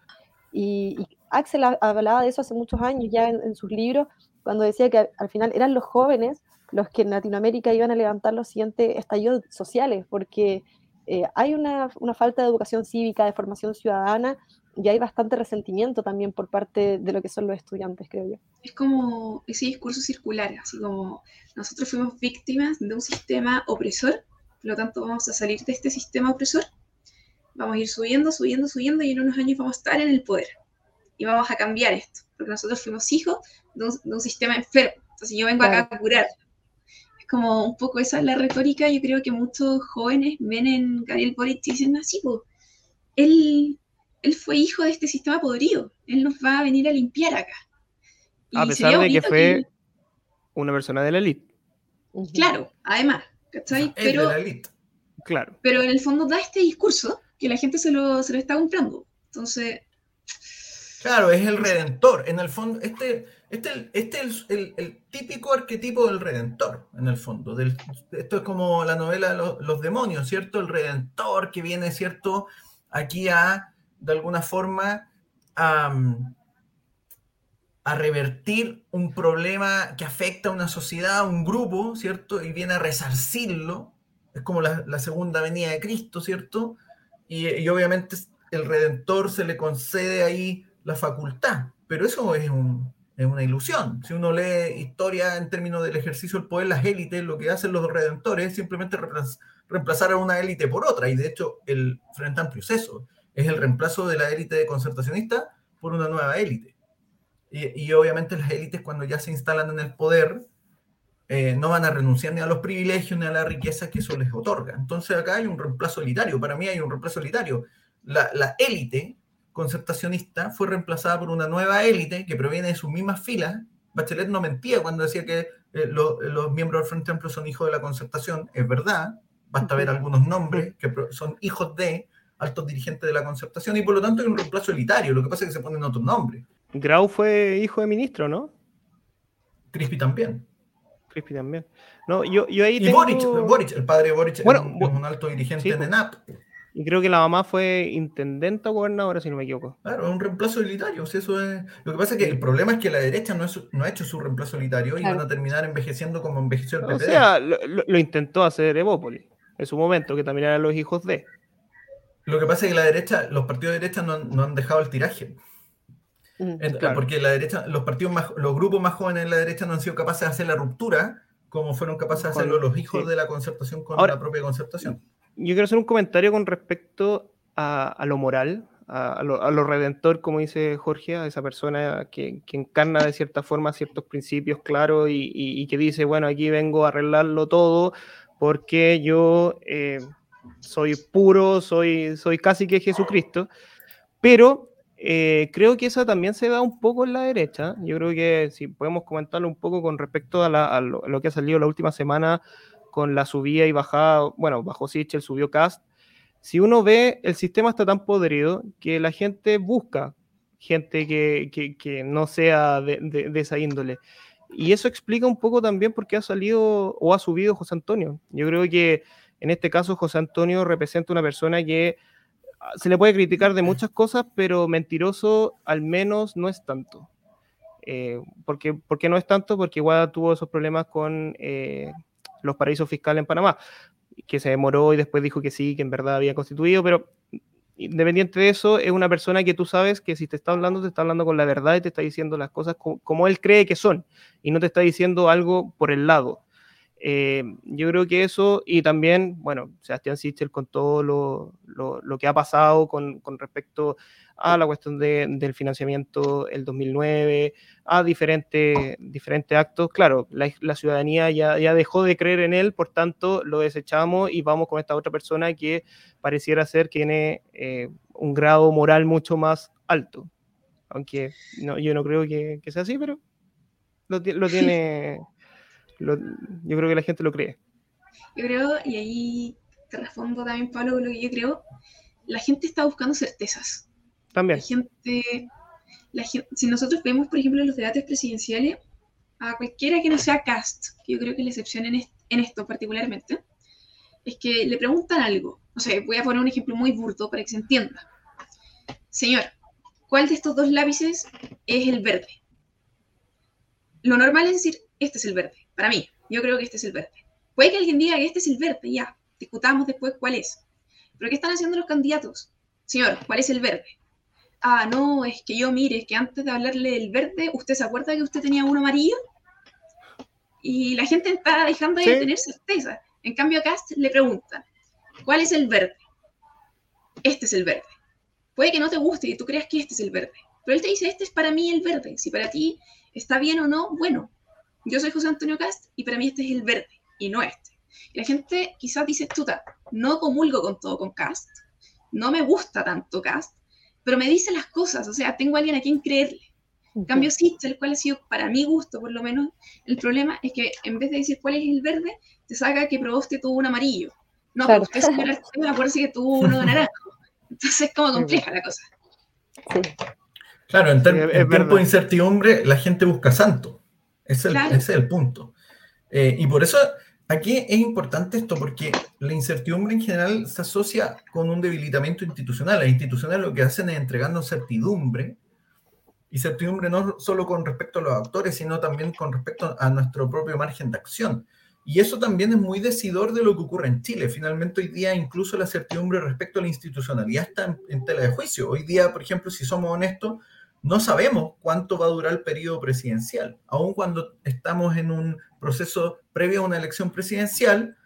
Y, Axel hablaba de eso hace muchos años ya en sus libros, cuando decía que al final eran los jóvenes los que en Latinoamérica iban a levantar los siguientes estallidos sociales, porque eh, hay una, falta de educación cívica, de formación ciudadana, y hay bastante resentimiento también por parte de lo que son los estudiantes, creo yo. Es como ese discurso circular, así como nosotros fuimos víctimas de un sistema opresor, por lo tanto vamos a salir de este sistema opresor, vamos a ir subiendo, subiendo, subiendo, y en unos años vamos a estar en el poder, y vamos a cambiar esto. porque nosotros fuimos hijos de un, sistema enfermo. Entonces yo vengo acá a curar. Es como un poco esa es la retórica, yo creo que muchos jóvenes ven en Gabriel Boric y dicen así, pues, él, él fue hijo de este sistema podrido, él nos va a venir a limpiar acá. a pesar de que fue una persona de la élite. Claro, además, ¿cachai? Pero, Claro. Pero en el fondo da este discurso que la gente se lo, se lo está comprando. Entonces. Claro, es el redentor. En el fondo, este, este, este es el, el, típico arquetipo del redentor, en el fondo. Del, esto es como la novela los, los, demonios, ¿cierto? El redentor que viene, ¿cierto? Aquí a, de alguna forma, a, a revertir un problema que afecta a una sociedad, a un grupo, ¿cierto? Y viene a resarcirlo. Es como la, segunda venida de Cristo, ¿cierto? Y, y, obviamente el Redentor se le concede ahí la facultad, pero eso es, un, es una ilusión. Si uno lee historia en términos del ejercicio del poder, las élites, lo que hacen los redentores es simplemente reemplazar a una élite por otra, y de hecho el Frente Amplio es eso, es el reemplazo de la élite concertacionista por una nueva élite. Y, obviamente las élites cuando ya se instalan en el poder eh, no van a renunciar ni a los privilegios ni a la riqueza que eso les otorga. Entonces acá hay un reemplazo elitario, para mí hay un reemplazo elitario. La, la élite concertacionista fue reemplazada por una nueva élite que proviene de sus mismas filas. Bachelet no mentía cuando decía que eh, lo, los miembros del Frente Amplio son hijos de la concertación, es verdad, basta ver algunos nombres que son hijos de altos dirigentes de la concertación y por lo tanto hay un reemplazo elitario, lo que pasa es que se ponen otros nombres. Grau fue hijo de ministro, ¿no? Crispi también. Crispi también. No, yo, yo ahí y tengo... Boric, Boric, el padre de Boric bueno, es un alto dirigente sí, de ENAP. Y creo que la mamá fue intendenta o gobernadora, si no me equivoco. Claro, es un reemplazo elitario. O sea, eso es... Lo que pasa es que el problema es que la derecha no, es, no ha hecho su reemplazo elitario y Claro. van a terminar envejeciendo como envejeció el O PPD. sea, lo, intentó hacer Evópolis en su momento, que también eran los hijos de. Lo que pasa es que la derecha, los partidos de derecha no han dejado el tiraje. Mm. Claro. Porque la derecha, los partidos más, los grupos más jóvenes de la derecha no han sido capaces de hacer la ruptura como fueron capaces de hacerlo los hijos sí. de la concertación con Ahora- la propia concertación. Yo quiero hacer un comentario con respecto a, a lo moral, a, a lo, a lo redentor, como dice Jorge, a esa persona que, que encarna de cierta forma ciertos principios claros y, y- y que dice, bueno, aquí vengo a arreglarlo todo porque yo eh, soy puro, soy, soy casi que Jesucristo, pero eh, creo que esa también se da un poco en la derecha. Yo creo que si podemos comentarlo un poco con respecto a, la- a lo, a lo que ha salido la última semana con la subida y bajada, bueno, bajó Sichel, subió Cast. Si uno ve, el sistema está tan podrido que la gente busca gente que, que- que no sea de, de- de esa índole. Y eso explica un poco también por qué ha salido o ha subido José Antonio. Yo creo que en este caso José Antonio representa una persona que se le puede criticar de muchas cosas, pero mentiroso al menos no es tanto. Eh, porque, ¿Por qué no es tanto? Porque igual tuvo esos problemas con eh, los paraísos fiscales en Panamá, que se demoró y después dijo que sí, que en verdad había constituido, pero independiente de eso, es una persona que tú sabes que si te está hablando, te está hablando con la verdad y te está diciendo las cosas co- como, él cree que son y no te está diciendo algo por el lado. Eh, yo creo que eso, y también, bueno, Sebastián Sichel con todo lo, lo- lo que ha pasado con, con respecto a la cuestión de- del financiamiento el 2009, a diferentes, diferentes actos, claro, la, la ciudadanía ya, ya dejó de creer en él, por tanto lo desechamos y vamos con esta otra persona que pareciera ser que tiene eh, un grado moral mucho más alto. Aunque no, yo no creo que, que sea así, pero lo, lo tiene. Lo- yo creo que la gente lo cree. Yo creo, y ahí te respondo también, Pablo, con lo que yo creo, la gente está buscando certezas. También. La gente, la si nosotros vemos, por ejemplo, los debates presidenciales, a cualquiera que no sea cast, que yo creo que es la excepción en, est- en esto particularmente, es que le preguntan algo. O sea, voy a poner un ejemplo muy burdo para que se entienda. Señor, ¿cuál de estos dos lápices es el verde? Lo normal es decir, este es el verde. Para mí, yo creo que este es el verde. Puede que alguien diga que este es el verde, ya. Discutamos después cuál es. Pero ¿qué están haciendo los candidatos? Señor, ¿cuál es el verde? Ah, no, es que yo mire, es que antes de hablarle del verde, ¿usted se acuerda que usted tenía uno amarillo? Y la gente está dejando de tener certeza. En cambio, acá le preguntan, ¿cuál es el verde? Este es el verde. Puede que no te guste y tú creas que este es el verde, Pero él te dice, este es para mí el verde. Si para ti está bien o no, bueno. Yo soy José Antonio Cast y para mí este es el verde y no este. Y la gente quizás dice, chuta, no comulgo con todo con Cast, no me gusta tanto Cast, pero me dice las cosas, o sea, tengo a alguien a quien creerle. En cambio, el cual ha sido para mi gusto, por lo menos, el problema es que en vez de decir cuál es el verde, te saca que probaste tuvo un amarillo. No, claro. pero usted, señora, me acuerdo que tuvo uno de naranjo. Entonces es como compleja la cosa. Claro, en, tiempo de incertidumbre la gente busca santo. Ese, es el punto. Eh, y por eso aquí es importante esto, porque la incertidumbre en general se asocia con un debilitamiento institucional. Las instituciones lo que hacen es entregando certidumbre, y certidumbre no solo con respecto a los actores, sino también con respecto a nuestro propio margen de acción. Y eso también es muy decidor de lo que ocurre en Chile. Finalmente, hoy día incluso la certidumbre respecto a la institucionalidad está en, tela de juicio. Hoy día, por ejemplo, si somos honestos, no sabemos cuánto va a durar el periodo presidencial. Aun cuando estamos en un proceso previo a una elección presidencial,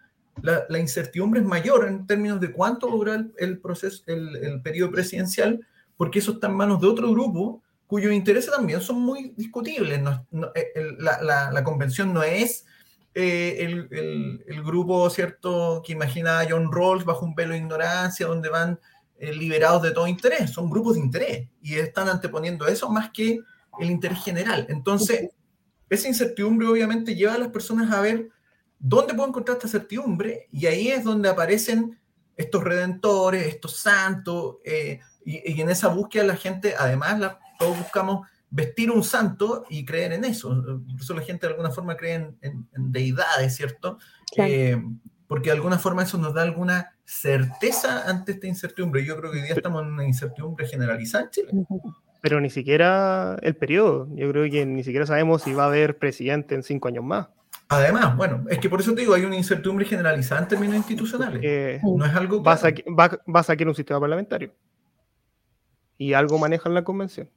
la, incertidumbre es mayor en términos de cuánto va a durar el, proceso, el, periodo presidencial, porque eso está en manos de otro grupo cuyos intereses también son muy discutibles. Eh, la, convención no es eh, el, el, grupo, ¿cierto?, que imagina a John Rawls bajo un velo de ignorancia, donde van eh, liberados de todo interés. Son grupos de interés y están anteponiendo eso más que el interés general. Entonces, esa incertidumbre obviamente lleva a las personas a ver dónde puedo encontrar esta certidumbre y ahí es donde aparecen estos redentores, estos santos, eh, y, en esa búsqueda la gente, además, la, todos buscamos vestir un santo y creer en eso. Por eso la gente de alguna forma cree en, deidades, ¿cierto? Eh, porque de alguna forma eso nos da alguna certeza ante esta incertidumbre. Yo creo que hoy día estamos en una incertidumbre generalizada en Chile. Pero ni siquiera el periodo. Yo creo que ni siquiera sabemos si va a haber presidente en cinco años más. Además, bueno, es que por eso te digo, hay una incertidumbre generalizada en términos institucionales. no es algo... Vas a, va, vas a un sistema parlamentario. Y algo maneja en la convención.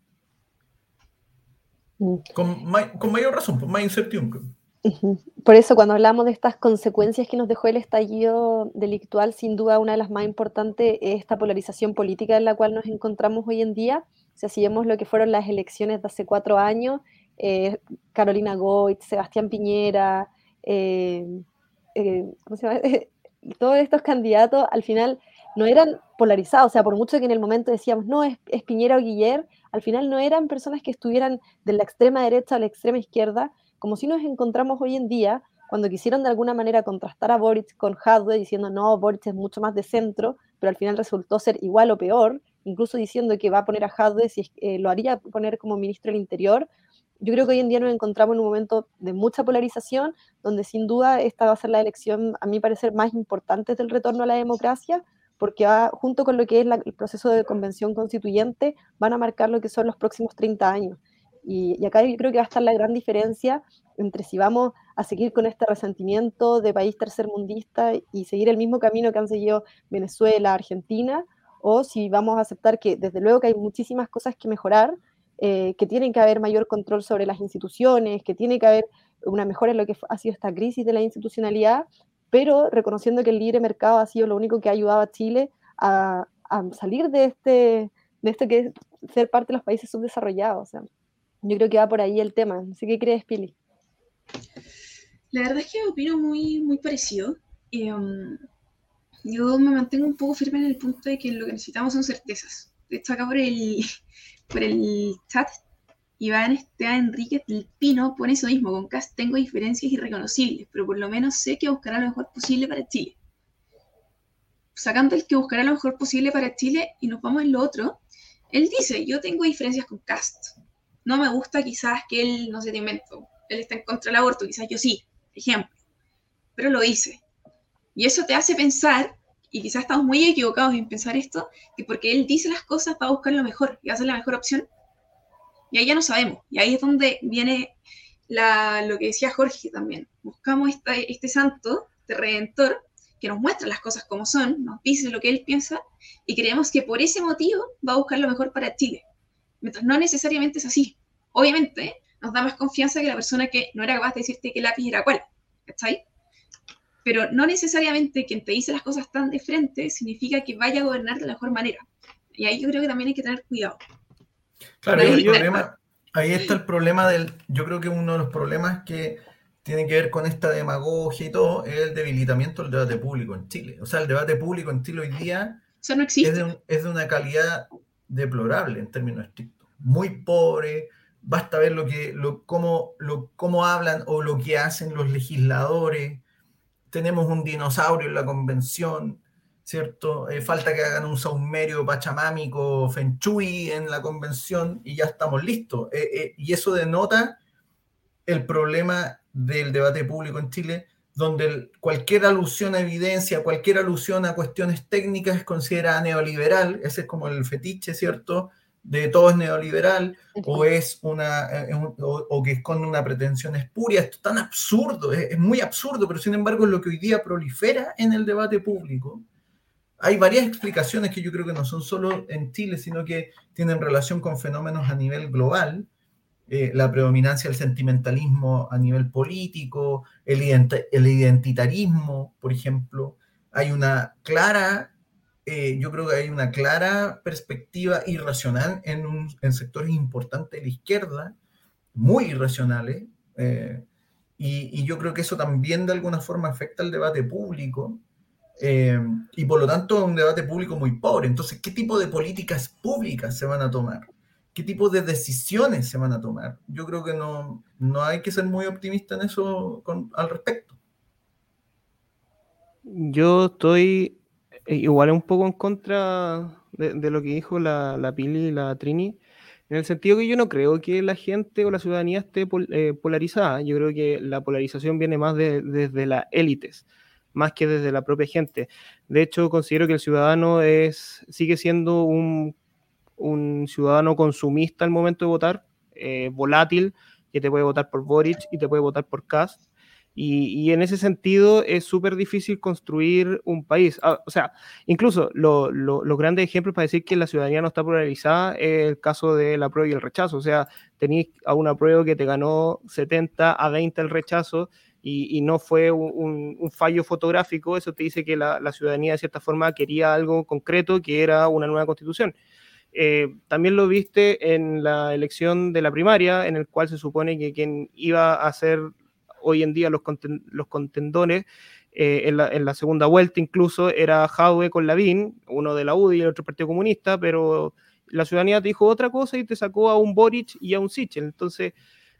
Mm. Con, mayor razón, por más incertidumbre. Por eso cuando hablamos de estas consecuencias que nos dejó el estallido delictual, sin duda una de las más importantes es esta polarización política en la cual nos encontramos hoy en día. O sea, si vemos lo que fueron las elecciones de hace cuatro años, eh, Carolina Goit, Sebastián Piñera, eh, eh, todos estos candidatos al final no eran polarizados, o sea, por mucho que en el momento decíamos, no, es, Piñera o Guiller, al final no eran personas que estuvieran de la extrema derecha a la extrema izquierda, como si nos encontramos hoy en día cuando quisieron de alguna manera contrastar a Boric con Hadwe diciendo no, Boric es mucho más de centro, pero al final resultó ser igual o peor, incluso diciendo que va a poner a Hadwe si eh, lo haría poner como ministro del Interior. Yo creo que hoy en día nos encontramos en un momento de mucha polarización, donde sin duda esta va a ser la elección, a mi parecer, más importante del retorno a la democracia, porque junto con lo que es el proceso de convención constituyente, van a marcar lo que son los próximos 30 años. Y, acá yo creo que va a estar la gran diferencia entre si vamos a seguir con este resentimiento de país tercermundista y seguir el mismo camino que han seguido Venezuela, Argentina, o si vamos a aceptar que desde luego que hay muchísimas cosas que mejorar, eh, que tienen que haber mayor control sobre las instituciones, que tiene que haber una mejora en lo que ha sido esta crisis de la institucionalidad, pero reconociendo que el libre mercado ha sido lo único que ha ayudado a Chile a, salir de este, de este que es ser parte de los países subdesarrollados. Yo creo que va por ahí el tema. No sé qué crees, Pili. La verdad es que opino muy, muy parecido. Um, yo me mantengo un poco firme en el punto de que lo que necesitamos son certezas. De hecho, acá por el, por el chat, Iván Esteban Enrique del Pino pone eso mismo. Con CAS tengo diferencias irreconocibles, pero por lo menos sé que buscará lo mejor posible para Chile. Sacando el que buscará lo mejor posible para Chile y nos vamos en lo otro, él dice, yo tengo diferencias con Cast no me gusta quizás que él, no se te invento, él está en contra del aborto, quizás yo sí, ejemplo, pero lo hice. Y eso te hace pensar, y quizás estamos muy equivocados en pensar esto, que porque él dice las cosas va a buscar lo mejor y va a ser la mejor opción. Y ahí ya no sabemos. Y ahí es donde viene lo que decía Jorge también. Buscamos este santo, este redentor, que nos muestra las cosas como son, nos dice lo que él piensa, y creemos que por ese motivo va a buscar lo mejor para Chile no necesariamente es así. Obviamente, nos da más confianza que la persona que no era capaz de decirte qué lápiz era cuál, ¿cachai? Pero no necesariamente quien te dice las cosas tan de frente significa que vaya a gobernar de la mejor manera. Y ahí yo creo que también hay que tener cuidado. Claro, ahí, problema, ahí está el problema del, yo creo que uno de los problemas que tiene que ver con esta demagogia y todo, es el debilitamiento del debate público en Chile. O sea, el debate público en Chile hoy día no existe. Es, de una calidad deplorable en términos estrictos. Muy pobre, basta ver lo que, lo, cómo, lo, cómo hablan o lo que hacen los legisladores. Tenemos un dinosaurio en la convención, ¿cierto? Eh, falta que hagan un saumerio pachamámico, fenchui en la convención y ya estamos listos. Eh, eh, y eso denota el problema del debate público en Chile, donde cualquier alusión a evidencia, cualquier alusión a cuestiones técnicas es considerada neoliberal, ese es como el fetiche, ¿cierto? De todo es neoliberal, o es una, eh, o, que esconde una pretensión espuria, esto es tan absurdo, es, muy absurdo, pero sin embargo es lo que hoy día prolifera en el debate público. Hay varias explicaciones que yo creo que no son solo en Chile, sino que tienen relación con fenómenos a nivel global, eh, la predominancia del sentimentalismo a nivel político, el, el identitarismo, por ejemplo. Hay una clara, eh, yo creo que hay una clara perspectiva irracional en, en sectores importantes de la izquierda, muy irracionales, eh, y, yo creo que eso también de alguna forma afecta al debate público. y por lo tanto, un debate público muy pobre. Entonces, ¿qué tipo de políticas públicas se van a tomar? qué tipo de decisiones se van a tomar. Yo creo que no, no hay que ser muy optimista en eso al respecto. Yo estoy eh, igual un poco en contra de, lo que dijo la, la, Pili y la Trini, en el sentido que yo no creo que la gente o la ciudadanía esté eh, polarizada. Yo creo que la polarización viene más desde las élites, más que desde la propia gente. De hecho, considero que el ciudadano es, sigue siendo un un ciudadano consumista al momento de votar, eh, volátil, que te puede votar por Boric y te puede votar por Cast. Y, en ese sentido es súper difícil construir un país. Ah, o sea, incluso los grandes ejemplos para decir que la ciudadanía no está polarizada es el caso de la prueba y el rechazo. O sea, tenéis a una prueba que te ganó 70 a 20 el rechazo y, no fue un, fallo fotográfico. Eso te dice que la, la ciudadanía de cierta forma quería algo concreto que era una nueva constitución. Eh, también lo viste en la elección de la primaria, en el cual se supone que quien iba a ser hoy en día los, los contendores eh, en, la, segunda vuelta incluso era Jadwe con Lavín, uno de la UDI y el otro Partido Comunista, pero la ciudadanía te dijo otra cosa y te sacó a un Boric y a un Sichel. Entonces,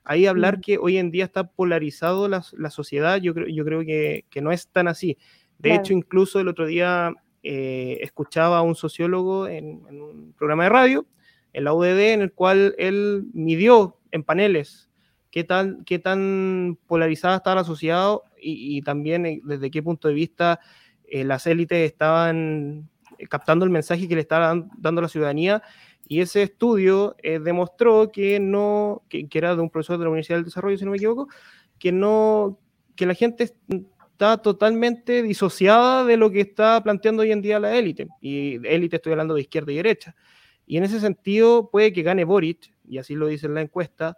ahí hablar mm. que hoy en día está polarizado la, sociedad, yo creo, yo creo que, no es tan así. De hecho, incluso el otro día eh, escuchaba a un sociólogo en, un programa de radio, en la UDD, en el cual él midió en paneles qué tan, qué tan polarizada estaba la sociedad y, también eh, desde qué punto de vista eh, las élites estaban captando el mensaje que le estaba dando la ciudadanía. Y ese estudio demostró que no, que, que, era de un profesor de la Universidad del Desarrollo, si no me equivoco, que no, que la gente está totalmente disociada de lo que está planteando hoy en día la élite. Y élite estoy hablando de izquierda y derecha. Y en ese sentido puede que gane Boric, y así lo dice en la encuesta,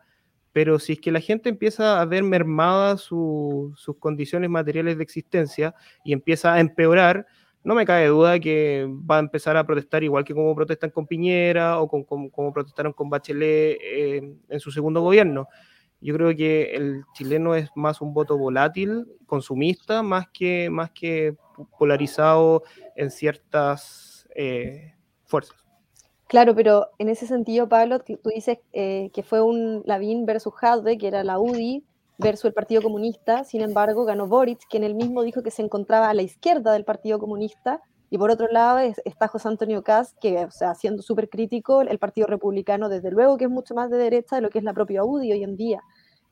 pero si es que la gente empieza a ver mermadas sus condiciones materiales de existencia y empieza a empeorar, no me cabe duda que va a empezar a protestar igual que como protestan con Piñera o como, protestaron con Bachelet eh, en su segundo gobierno. Yo creo que el chileno es más un voto volátil, consumista, más que, más que polarizado en ciertas eh, fuerzas. Claro, pero en ese sentido, Pablo, tú dices eh, que fue un Lavín versus Jadwe, que era la UDI versus el Partido Comunista, sin embargo ganó Boric, quien él mismo dijo que se encontraba a la izquierda del Partido Comunista, y por otro lado está José Antonio Caz, que, o sea, siendo súper crítico, el Partido Republicano, desde luego que es mucho más de derecha de lo que es la propia UDI hoy en día.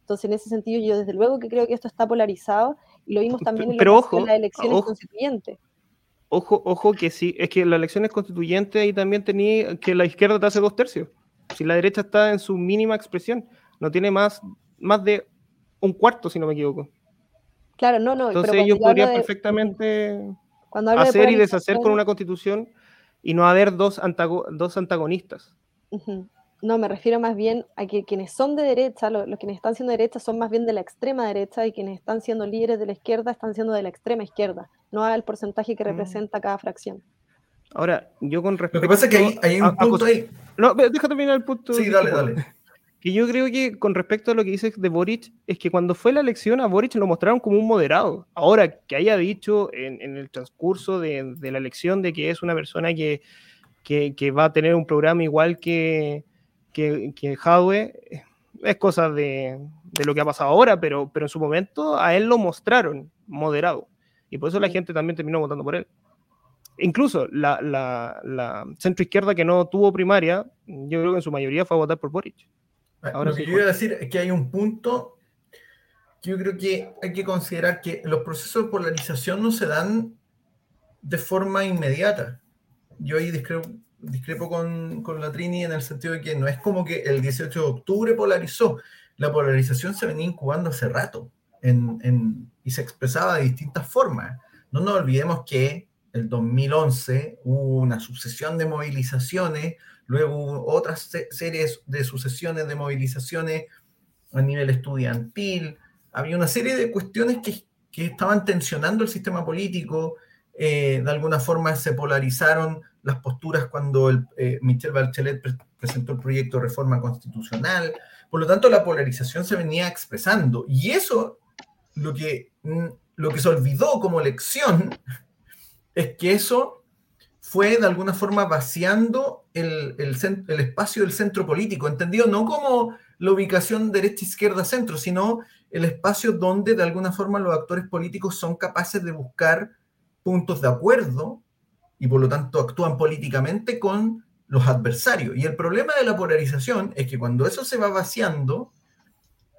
Entonces, en ese sentido, yo desde luego que creo que esto está polarizado y lo vimos también en, Pero ojo, las elecciones constituyentes. Ojo, ojo que sí, es que las elecciones constituyentes ahí también tenía que la izquierda te hace dos tercios. Si la derecha está en su mínima expresión, no tiene más, más de un cuarto, si no me equivoco. Claro, no, no. Entonces ellos podrían perfectamente hacer y deshacer con una constitución y no haber dos, dos antagonistas. No, me refiero más bien a que quienes son de derecha, los, quienes están siendo de derecha son más bien de la extrema derecha y quienes están siendo líderes de la izquierda están siendo de la extrema izquierda, no al porcentaje que mm. representa cada fracción. Ahora, yo con respecto Lo que pasa es que hay, un punto ahí. No, déjame terminar el punto. Sí, dale, dale. Que yo creo que con respecto a lo que dices de Boric, es que cuando fue la elección a Boric lo mostraron como un moderado. Ahora, que haya dicho en, el transcurso de, la elección de que es una persona que, que, va a tener un programa igual que, que, que es cosa de, de, lo que ha pasado ahora, pero, pero en su momento a él lo mostraron moderado. Y por eso la gente también terminó votando por él incluso la, la, la centro izquierda que no tuvo primaria, yo creo que en su mayoría fue a votar por Boric. Ahora Lo que yo iba a decir es que hay un punto que yo creo que hay que considerar que los procesos de polarización no se dan de forma inmediata. Yo ahí discrepo, discrepo con, con, la Trini en el sentido de que no es como que el 18 de octubre polarizó. La polarización se venía incubando hace rato en, en, y se expresaba de distintas formas. No nos olvidemos que el 2011 hubo una sucesión de movilizaciones, luego hubo otras series de sucesiones de movilizaciones a nivel estudiantil, había una serie de cuestiones que, que estaban tensionando el sistema político, eh, de alguna forma se polarizaron las posturas cuando el, eh, Michel Bachelet presentó el proyecto de reforma constitucional, por lo tanto la polarización se venía expresando. Y eso lo que, mm, lo que se olvidó como lección es que eso fue de alguna forma vaciando el, espacio del centro político, entendido no como la ubicación derecha-izquierda-centro, sino el espacio donde de alguna forma los actores políticos son capaces de buscar puntos de acuerdo y por lo tanto actúan políticamente con los adversarios. Y el problema de la polarización es que cuando eso se va vaciando,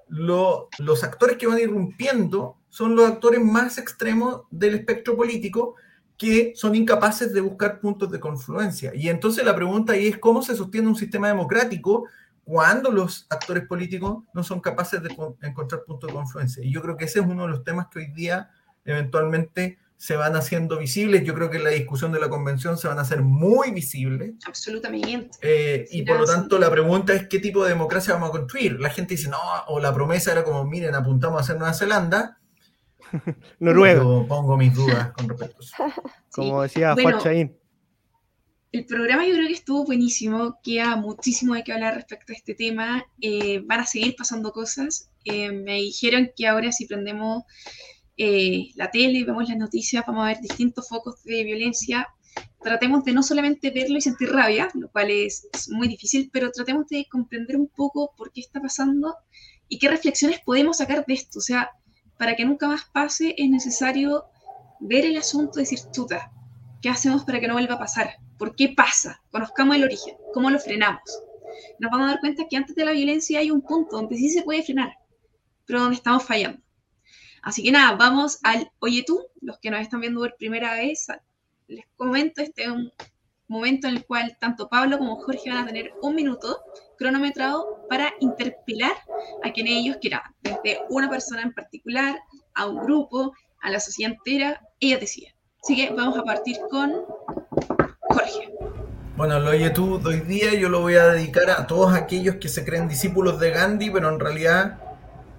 los actores que van irrumpiendo son los actores más extremos del espectro político que son incapaces de buscar puntos de confluencia. Y entonces la pregunta ahí es cómo se sostiene un sistema democrático cuando los actores políticos no son capaces de encontrar puntos de confluencia. Y yo creo que ese es uno de los temas que hoy día eventualmente se van haciendo visibles. Yo creo que en la discusión de la convención se van a hacer muy visibles. Absolutamente. Eh, y por lo tanto la pregunta es qué tipo de democracia vamos a construir. La gente dice, no, o la promesa era como, miren, apuntamos a hacer Nueva Zelanda Noruega. pongo mis dudas con respecto Como decía bueno, El programa yo creo que estuvo buenísimo, queda muchísimo de que hablar respecto a este tema. Eh, van a seguir pasando cosas. Eh, me dijeron que ahora si prendemos eh, la tele vemos las noticias, vamos a ver distintos focos de violencia. Tratemos de no solamente verlo y sentir rabia, lo cual es, es muy difícil, pero tratemos de comprender un poco por qué está pasando y qué reflexiones podemos sacar de esto. O sea, para que nunca más pase, es necesario ver el asunto y decir, chuta, ¿qué hacemos para que no vuelva a pasar? ¿Por qué pasa? Conozcamos el origen, ¿cómo lo frenamos? Nos vamos a dar cuenta que antes de la violencia hay un punto donde sí se puede frenar, pero donde estamos fallando. Así que nada, vamos al Oye tú, los que nos están viendo por primera vez, les comento, este es un momento en el cual tanto Pablo como Jorge van a tener un minuto cronometrado para interpelar a quien ellos quieran, desde una persona en particular, a un grupo, a la sociedad entera, ella decía. Así que vamos a partir con Jorge. Bueno, lo oye tú, hoy día yo lo voy a dedicar a todos aquellos que se creen discípulos de Gandhi, pero en realidad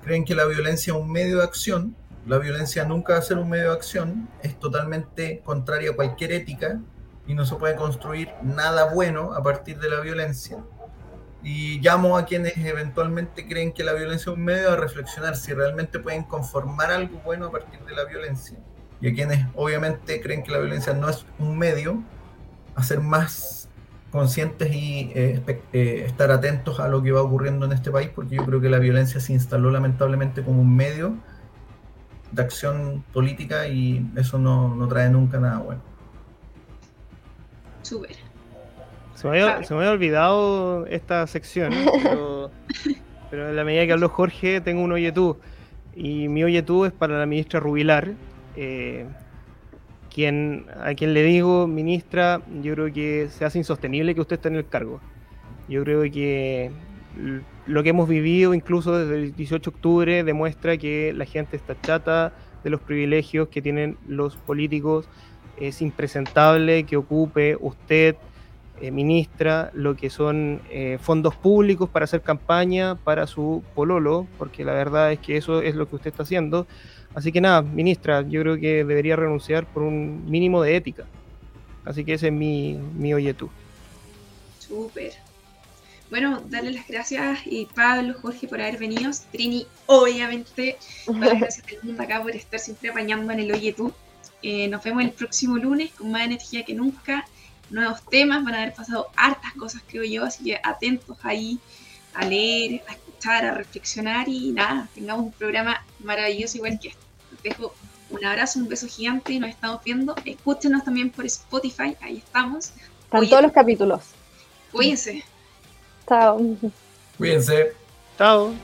creen que la violencia es un medio de acción. La violencia nunca va a ser un medio de acción, es totalmente contraria a cualquier ética y no se puede construir nada bueno a partir de la violencia. Y llamo a quienes eventualmente creen que la violencia es un medio a reflexionar si realmente pueden conformar algo bueno a partir de la violencia. Y a quienes obviamente creen que la violencia no es un medio, a ser más conscientes y eh, eh, estar atentos a lo que va ocurriendo en este país, porque yo creo que la violencia se instaló lamentablemente como un medio de acción política y eso no, no trae nunca nada bueno. Súper. Se me, había, olvidado esta sección, pero, en la medida que habló Jorge, tengo un oye tú. Y mi oye tú es para la ministra Rubilar, eh, quien, a quien le digo, ministra, yo creo que se hace insostenible que usted esté en el cargo. Yo creo que lo que hemos vivido incluso desde el 18 de octubre demuestra que la gente está chata de los privilegios que tienen los políticos. Es impresentable que ocupe usted eh, ministra lo que son eh, fondos públicos para hacer campaña para su pololo, porque la verdad es que eso es lo que usted está haciendo. Así que nada, ministra, yo creo que debería renunciar por un mínimo de ética. Así que ese es mi, mi oye tú. Súper. bueno, darle las gracias y Pablo, Jorge por haber venido. Trini, obviamente, las gracias del mundo acá por estar siempre apañando en el Oye Tú. Eh, nos vemos el próximo lunes con más energía que nunca. Nuevos temas, van a haber pasado hartas cosas, creo yo, así que atentos ahí a leer, a escuchar, a reflexionar y nada, tengamos un programa maravilloso igual que este. Les dejo un abrazo, un beso gigante y nos estamos viendo. Escúchenos también por Spotify, ahí estamos. Están Oye, todos los capítulos. Cuídense. Chao. Cuídense. Chao.